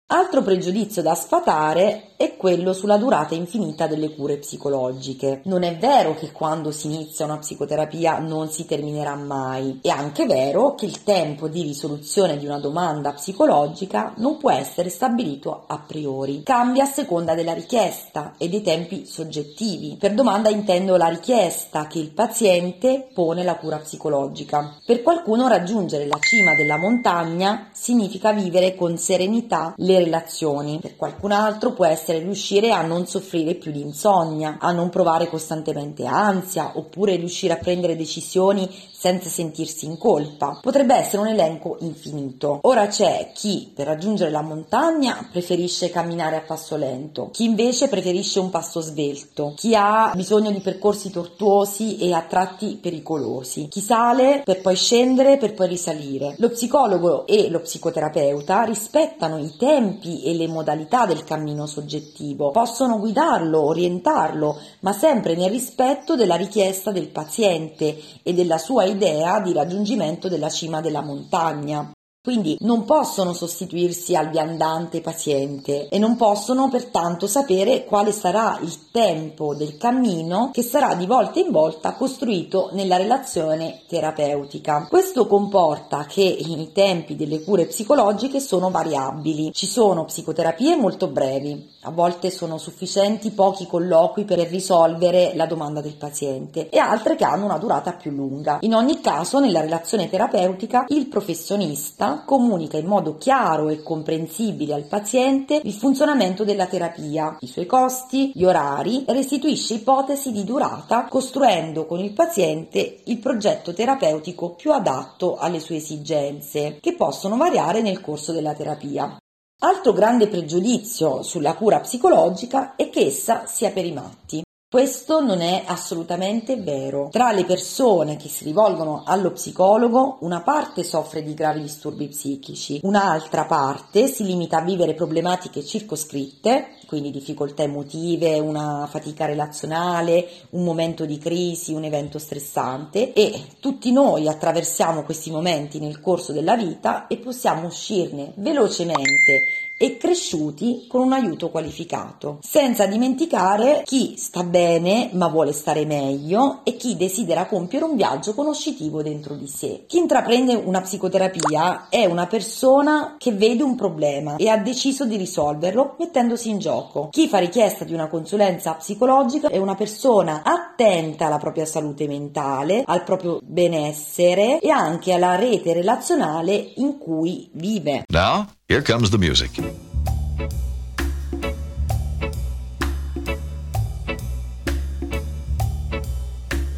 Altro pregiudizio da sfatare è quello sulla durata infinita delle cure psicologiche. Non è vero che quando si inizia una psicoterapia non si terminerà mai. È anche vero che il tempo di risoluzione di una domanda psicologica non può essere stabilito a priori. Cambia a seconda della richiesta e dei tempi soggettivi. Per domanda intendo la richiesta che il paziente pone la cura psicologica. Per qualcuno raggiungere la cima della montagna significa vivere con serenità le relazioni. Per qualcun altro può essere riuscire a non soffrire più di insonnia, a non provare costantemente ansia, oppure riuscire a prendere decisioni senza sentirsi in colpa. Potrebbe essere un elenco infinito. Ora c'è chi per raggiungere la montagna preferisce camminare a passo lento, chi invece preferisce un passo svelto, chi ha bisogno di percorsi tortuosi e a tratti pericolosi, chi sale per poi scendere per poi risalire. Lo psicologo e lo psicoterapeuta rispettano i tempi e le modalità del cammino soggettivo, possono guidarlo, orientarlo, ma sempre nel rispetto della richiesta del paziente e della sua idea di raggiungimento della cima della montagna. Quindi non possono sostituirsi al viandante paziente e non possono pertanto sapere quale sarà il tempo del cammino che sarà di volta in volta costruito nella relazione terapeutica. Questo comporta che i tempi delle cure psicologiche sono variabili. Ci sono psicoterapie molto brevi, a volte sono sufficienti pochi colloqui per risolvere la domanda del paziente e altre che hanno una durata più lunga. In ogni caso, nella relazione terapeutica, il professionista comunica in modo chiaro e comprensibile al paziente il funzionamento della terapia, i suoi costi, gli orari restituisce ipotesi di durata costruendo con il paziente il progetto terapeutico più adatto alle sue esigenze, che possono variare nel corso della terapia. Altro grande pregiudizio sulla cura psicologica è che essa sia per i matti. Questo non è assolutamente vero. Tra le persone che si rivolgono allo psicologo, una parte soffre di gravi disturbi psichici, un'altra parte si limita a vivere problematiche circoscritte, quindi difficoltà emotive, una fatica relazionale, un momento di crisi, un evento stressante e tutti noi attraversiamo questi momenti nel corso della vita e possiamo uscirne velocemente e cresciuti con un aiuto qualificato, senza dimenticare chi sta bene ma vuole stare meglio e chi desidera compiere un viaggio conoscitivo dentro di sé. Chi intraprende una psicoterapia è una persona che vede un problema e ha deciso di risolverlo mettendosi in gioco. Chi fa richiesta di una consulenza psicologica è una persona attenta alla propria salute mentale, al proprio benessere e anche alla rete relazionale in cui vive. Now, here comes the music.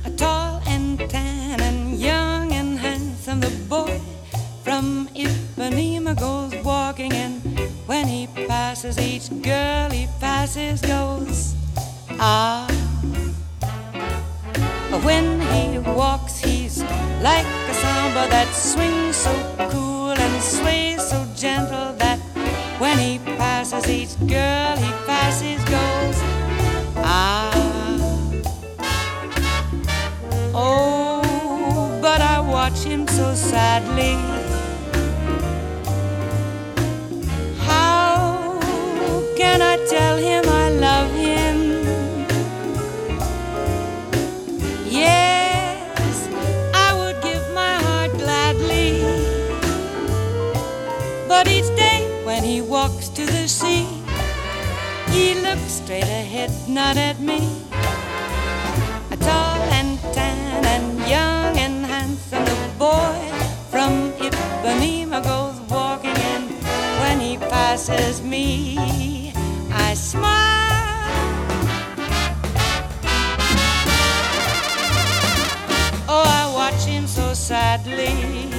A tall and tan and young and handsome, the boy from Ipanema goes walking, and when he passes each girl he passes goes ah. When he walks, he's like a samba that swings so cool and sways so gentle that when he passes each girl he passes goes ah. Oh, but I watch him so sadly. How can I tell him I But each day when he walks to the sea, he looks straight ahead, not at me. A tall and tan and young and handsome, the boy from Ipanema goes walking, and when he passes me, I smile. Oh, I watch him so sadly.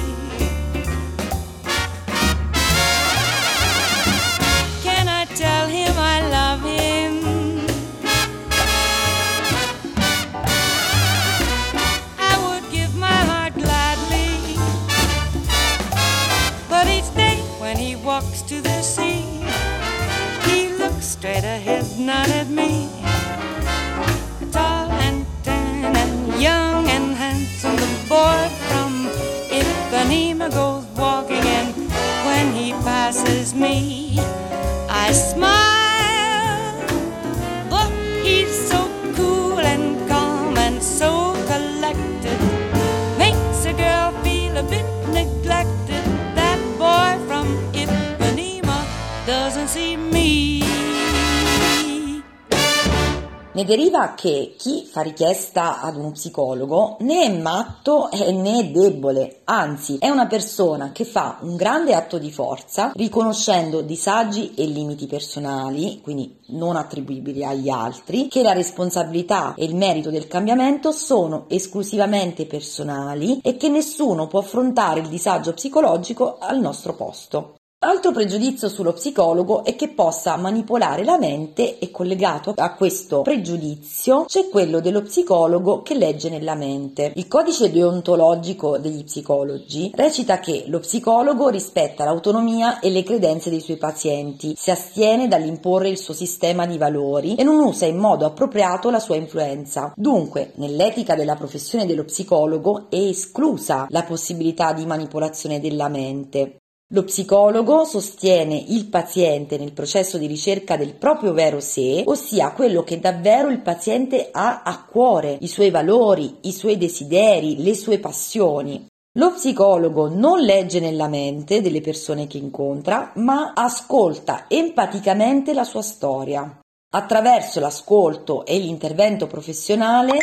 Deriva che chi fa richiesta ad uno psicologo né è matto né è debole, anzi è una persona che fa un grande atto di forza riconoscendo disagi e limiti personali, quindi non attribuibili agli altri, che la responsabilità e il merito del cambiamento sono esclusivamente personali e che nessuno può affrontare il disagio psicologico al nostro posto. Altro pregiudizio sullo psicologo è che possa manipolare la mente e collegato a questo pregiudizio c'è quello dello psicologo che legge nella mente. Il codice deontologico degli psicologi recita che lo psicologo rispetta l'autonomia e le credenze dei suoi pazienti, si astiene dall'imporre il suo sistema di valori e non usa in modo appropriato la sua influenza. Dunque, nell'etica della professione dello psicologo è esclusa la possibilità di manipolazione della mente. Lo psicologo sostiene il paziente nel processo di ricerca del proprio vero sé, ossia quello che davvero il paziente ha a cuore, i suoi valori, i suoi desideri, le sue passioni. Lo psicologo non legge nella mente delle persone che incontra, ma ascolta empaticamente la sua storia. Attraverso l'ascolto e l'intervento professionale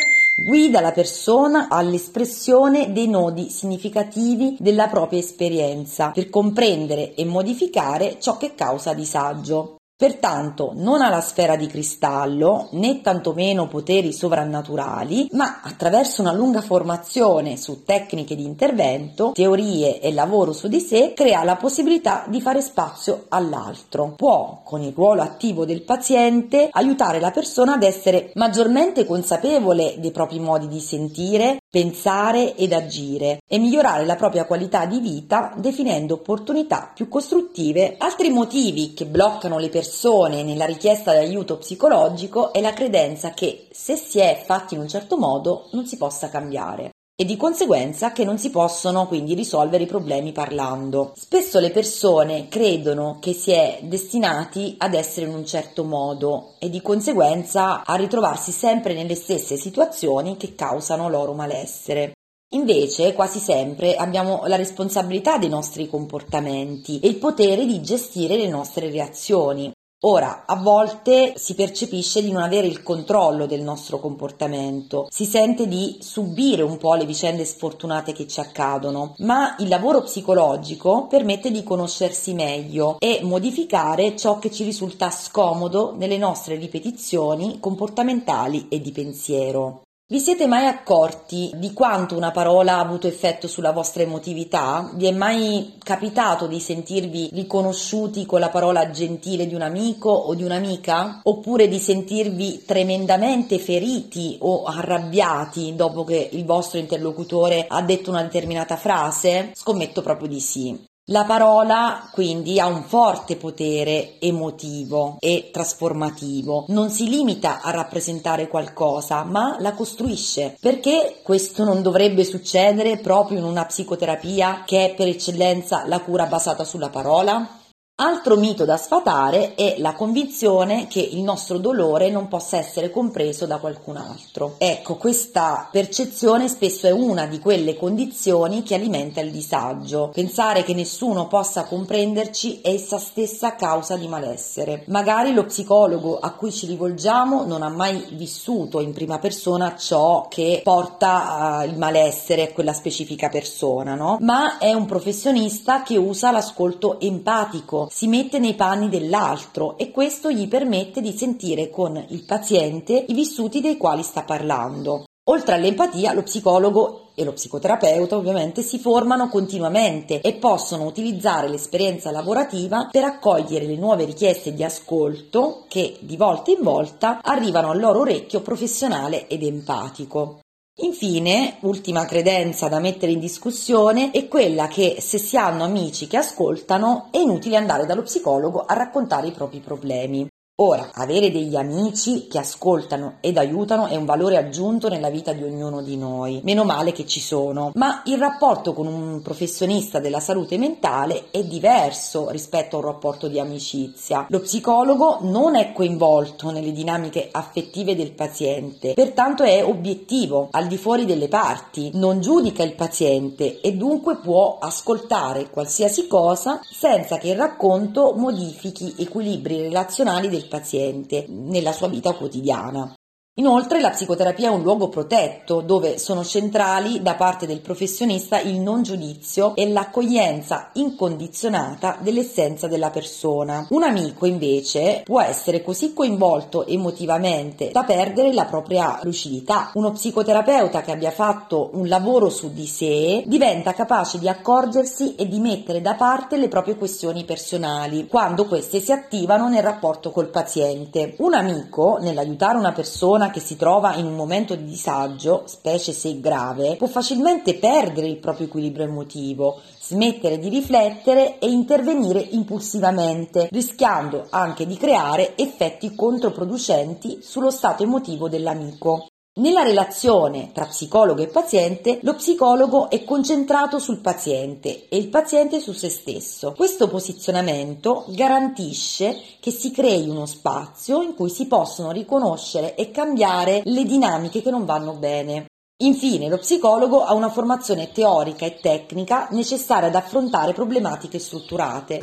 guida la persona all'espressione dei nodi significativi della propria esperienza per comprendere e modificare ciò che causa disagio. Pertanto non ha la sfera di cristallo né tantomeno poteri sovrannaturali, ma attraverso una lunga formazione su tecniche di intervento, teorie e lavoro su di sé, crea la possibilità di fare spazio all'altro. Può, con il ruolo attivo del paziente, aiutare la persona ad essere maggiormente consapevole dei propri modi di sentire, pensare ed agire e migliorare la propria qualità di vita definendo opportunità più costruttive. Altri motivi che bloccano le persone nella richiesta di aiuto psicologico è la credenza che se si è fatti in un certo modo non si possa cambiare e di conseguenza che non si possono quindi risolvere i problemi parlando. Spesso le persone credono che si è destinati ad essere in un certo modo e di conseguenza a ritrovarsi sempre nelle stesse situazioni che causano loro malessere. Invece, quasi sempre abbiamo la responsabilità dei nostri comportamenti e il potere di gestire le nostre reazioni. Ora, a volte si percepisce di non avere il controllo del nostro comportamento, si sente di subire un po' le vicende sfortunate che ci accadono, ma il lavoro psicologico permette di conoscersi meglio e modificare ciò che ci risulta scomodo nelle nostre ripetizioni comportamentali e di pensiero. Vi siete mai accorti di quanto una parola ha avuto effetto sulla vostra emotività? Vi è mai capitato di sentirvi riconosciuti con la parola gentile di un amico o di un'amica? Oppure di sentirvi tremendamente feriti o arrabbiati dopo che il vostro interlocutore ha detto una determinata frase? Scommetto proprio di sì. La parola quindi ha un forte potere emotivo e trasformativo, non si limita a rappresentare qualcosa, ma la costruisce. Perché questo non dovrebbe succedere proprio in una psicoterapia che è per eccellenza la cura basata sulla parola? Altro mito da sfatare è la convinzione che il nostro dolore non possa essere compreso da qualcun altro. Ecco, questa percezione spesso è una di quelle condizioni che alimenta il disagio. Pensare che nessuno possa comprenderci è essa stessa causa di malessere. Magari lo psicologo a cui ci rivolgiamo non ha mai vissuto in prima persona ciò che porta uh, il malessere a quella specifica persona, no? Ma è un professionista che usa l'ascolto empatico si mette nei panni dell'altro e questo gli permette di sentire con il paziente i vissuti dei quali sta parlando. Oltre all'empatia, lo psicologo e lo psicoterapeuta ovviamente si formano continuamente e possono utilizzare l'esperienza lavorativa per accogliere le nuove richieste di ascolto che di volta in volta arrivano al loro orecchio professionale ed empatico. Infine, ultima credenza da mettere in discussione è quella che se si hanno amici che ascoltano è inutile andare dallo psicologo a raccontare i propri problemi. Ora, avere degli amici che ascoltano ed aiutano è un valore aggiunto nella vita di ognuno di noi, meno male che ci sono, ma il rapporto con un professionista della salute mentale è diverso rispetto a un rapporto di amicizia. Lo psicologo non è coinvolto nelle dinamiche affettive del paziente, pertanto è obiettivo, al di fuori delle parti, non giudica il paziente e dunque può ascoltare qualsiasi cosa senza che il racconto modifichi equilibri relazionali del paziente nella sua vita quotidiana. Inoltre la psicoterapia è un luogo protetto dove sono centrali da parte del professionista il non giudizio e l'accoglienza incondizionata dell'essenza della persona. Un amico invece può essere così coinvolto emotivamente da perdere la propria lucidità. Uno psicoterapeuta che abbia fatto un lavoro su di sé diventa capace di accorgersi e di mettere da parte le proprie questioni personali quando queste si attivano nel rapporto col paziente. Un amico nell'aiutare una persona che si trova in un momento di disagio, specie se grave, può facilmente perdere il proprio equilibrio emotivo, smettere di riflettere e intervenire impulsivamente, rischiando anche di creare effetti controproducenti sullo stato emotivo dell'amico. Nella relazione tra psicologo e paziente, lo psicologo è concentrato sul paziente e il paziente su se stesso. Questo posizionamento garantisce che si crei uno spazio in cui si possono riconoscere e cambiare le dinamiche che non vanno bene. Infine, lo psicologo ha una formazione teorica e tecnica necessaria ad affrontare problematiche strutturate.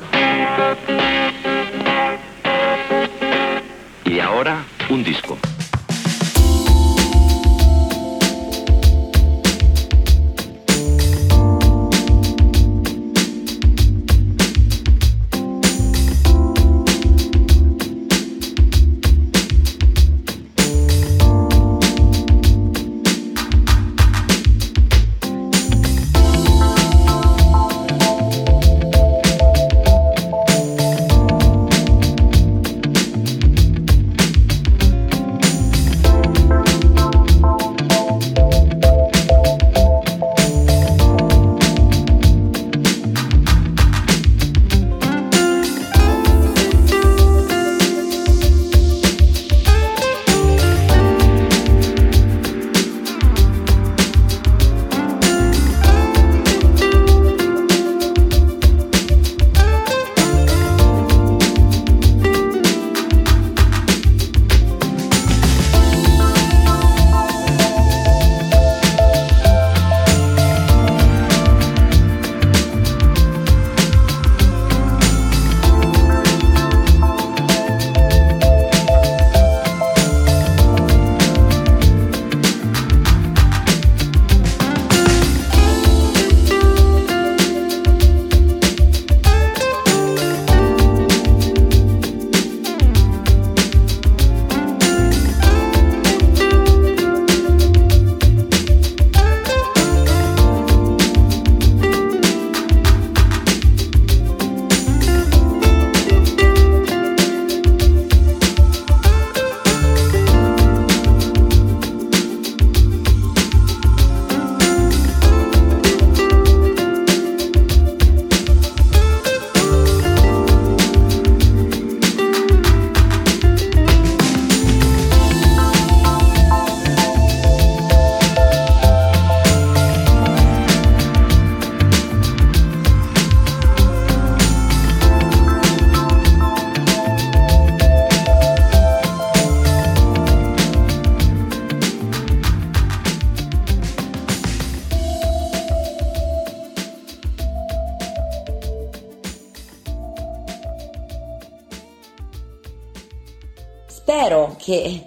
Y ahora, un disco.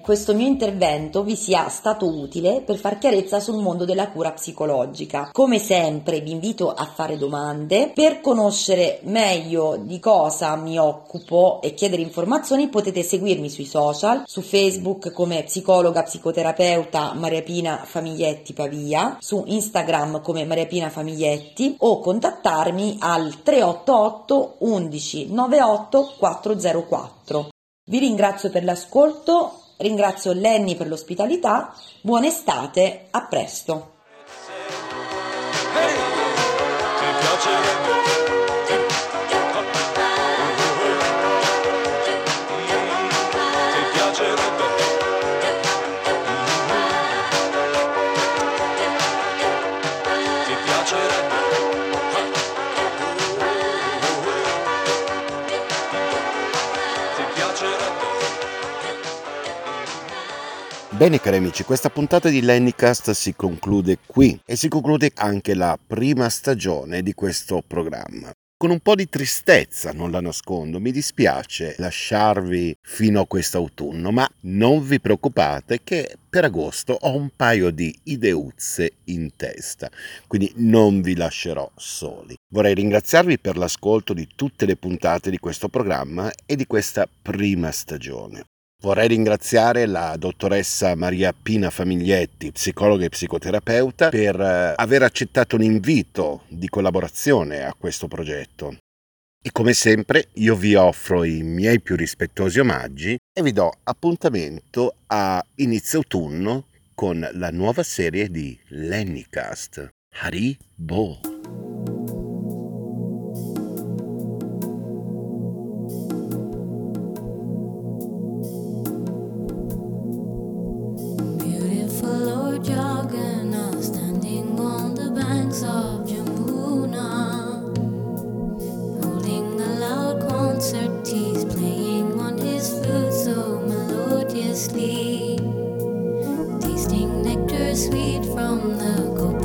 Questo mio intervento vi sia stato utile per far chiarezza sul mondo della cura psicologica. Come sempre vi invito a fare domande. Per conoscere meglio di cosa mi occupo e chiedere informazioni potete seguirmi sui social, su Facebook come psicologa psicoterapeuta Maria Pina Famiglietti Pavia, su Instagram come Maria Pina Famiglietti o contattarmi al 388 11 98 404. Vi ringrazio per l'ascolto, ringrazio Lenny per l'ospitalità, buona estate, a presto. Bene cari amici, questa puntata di Lennycast si conclude qui e si conclude anche la prima stagione di questo programma. con un po' di tristezza, non la nascondo. Mi dispiace lasciarvi fino a quest'autunno, ma non vi preoccupate che per agosto ho un paio di ideuzze in testa, quindi non vi lascerò soli. Vorrei ringraziarvi per l'ascolto di tutte le puntate di questo programma e di questa prima stagione. Vorrei ringraziare la dottoressa Maria Pina Famiglietti, psicologa e psicoterapeuta, per eh, aver accettato un invito di collaborazione a questo progetto. E come sempre io vi offro i miei più rispettosi omaggi e vi do appuntamento a inizio autunno con la nuova serie di Lennycast. Hari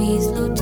the gopi's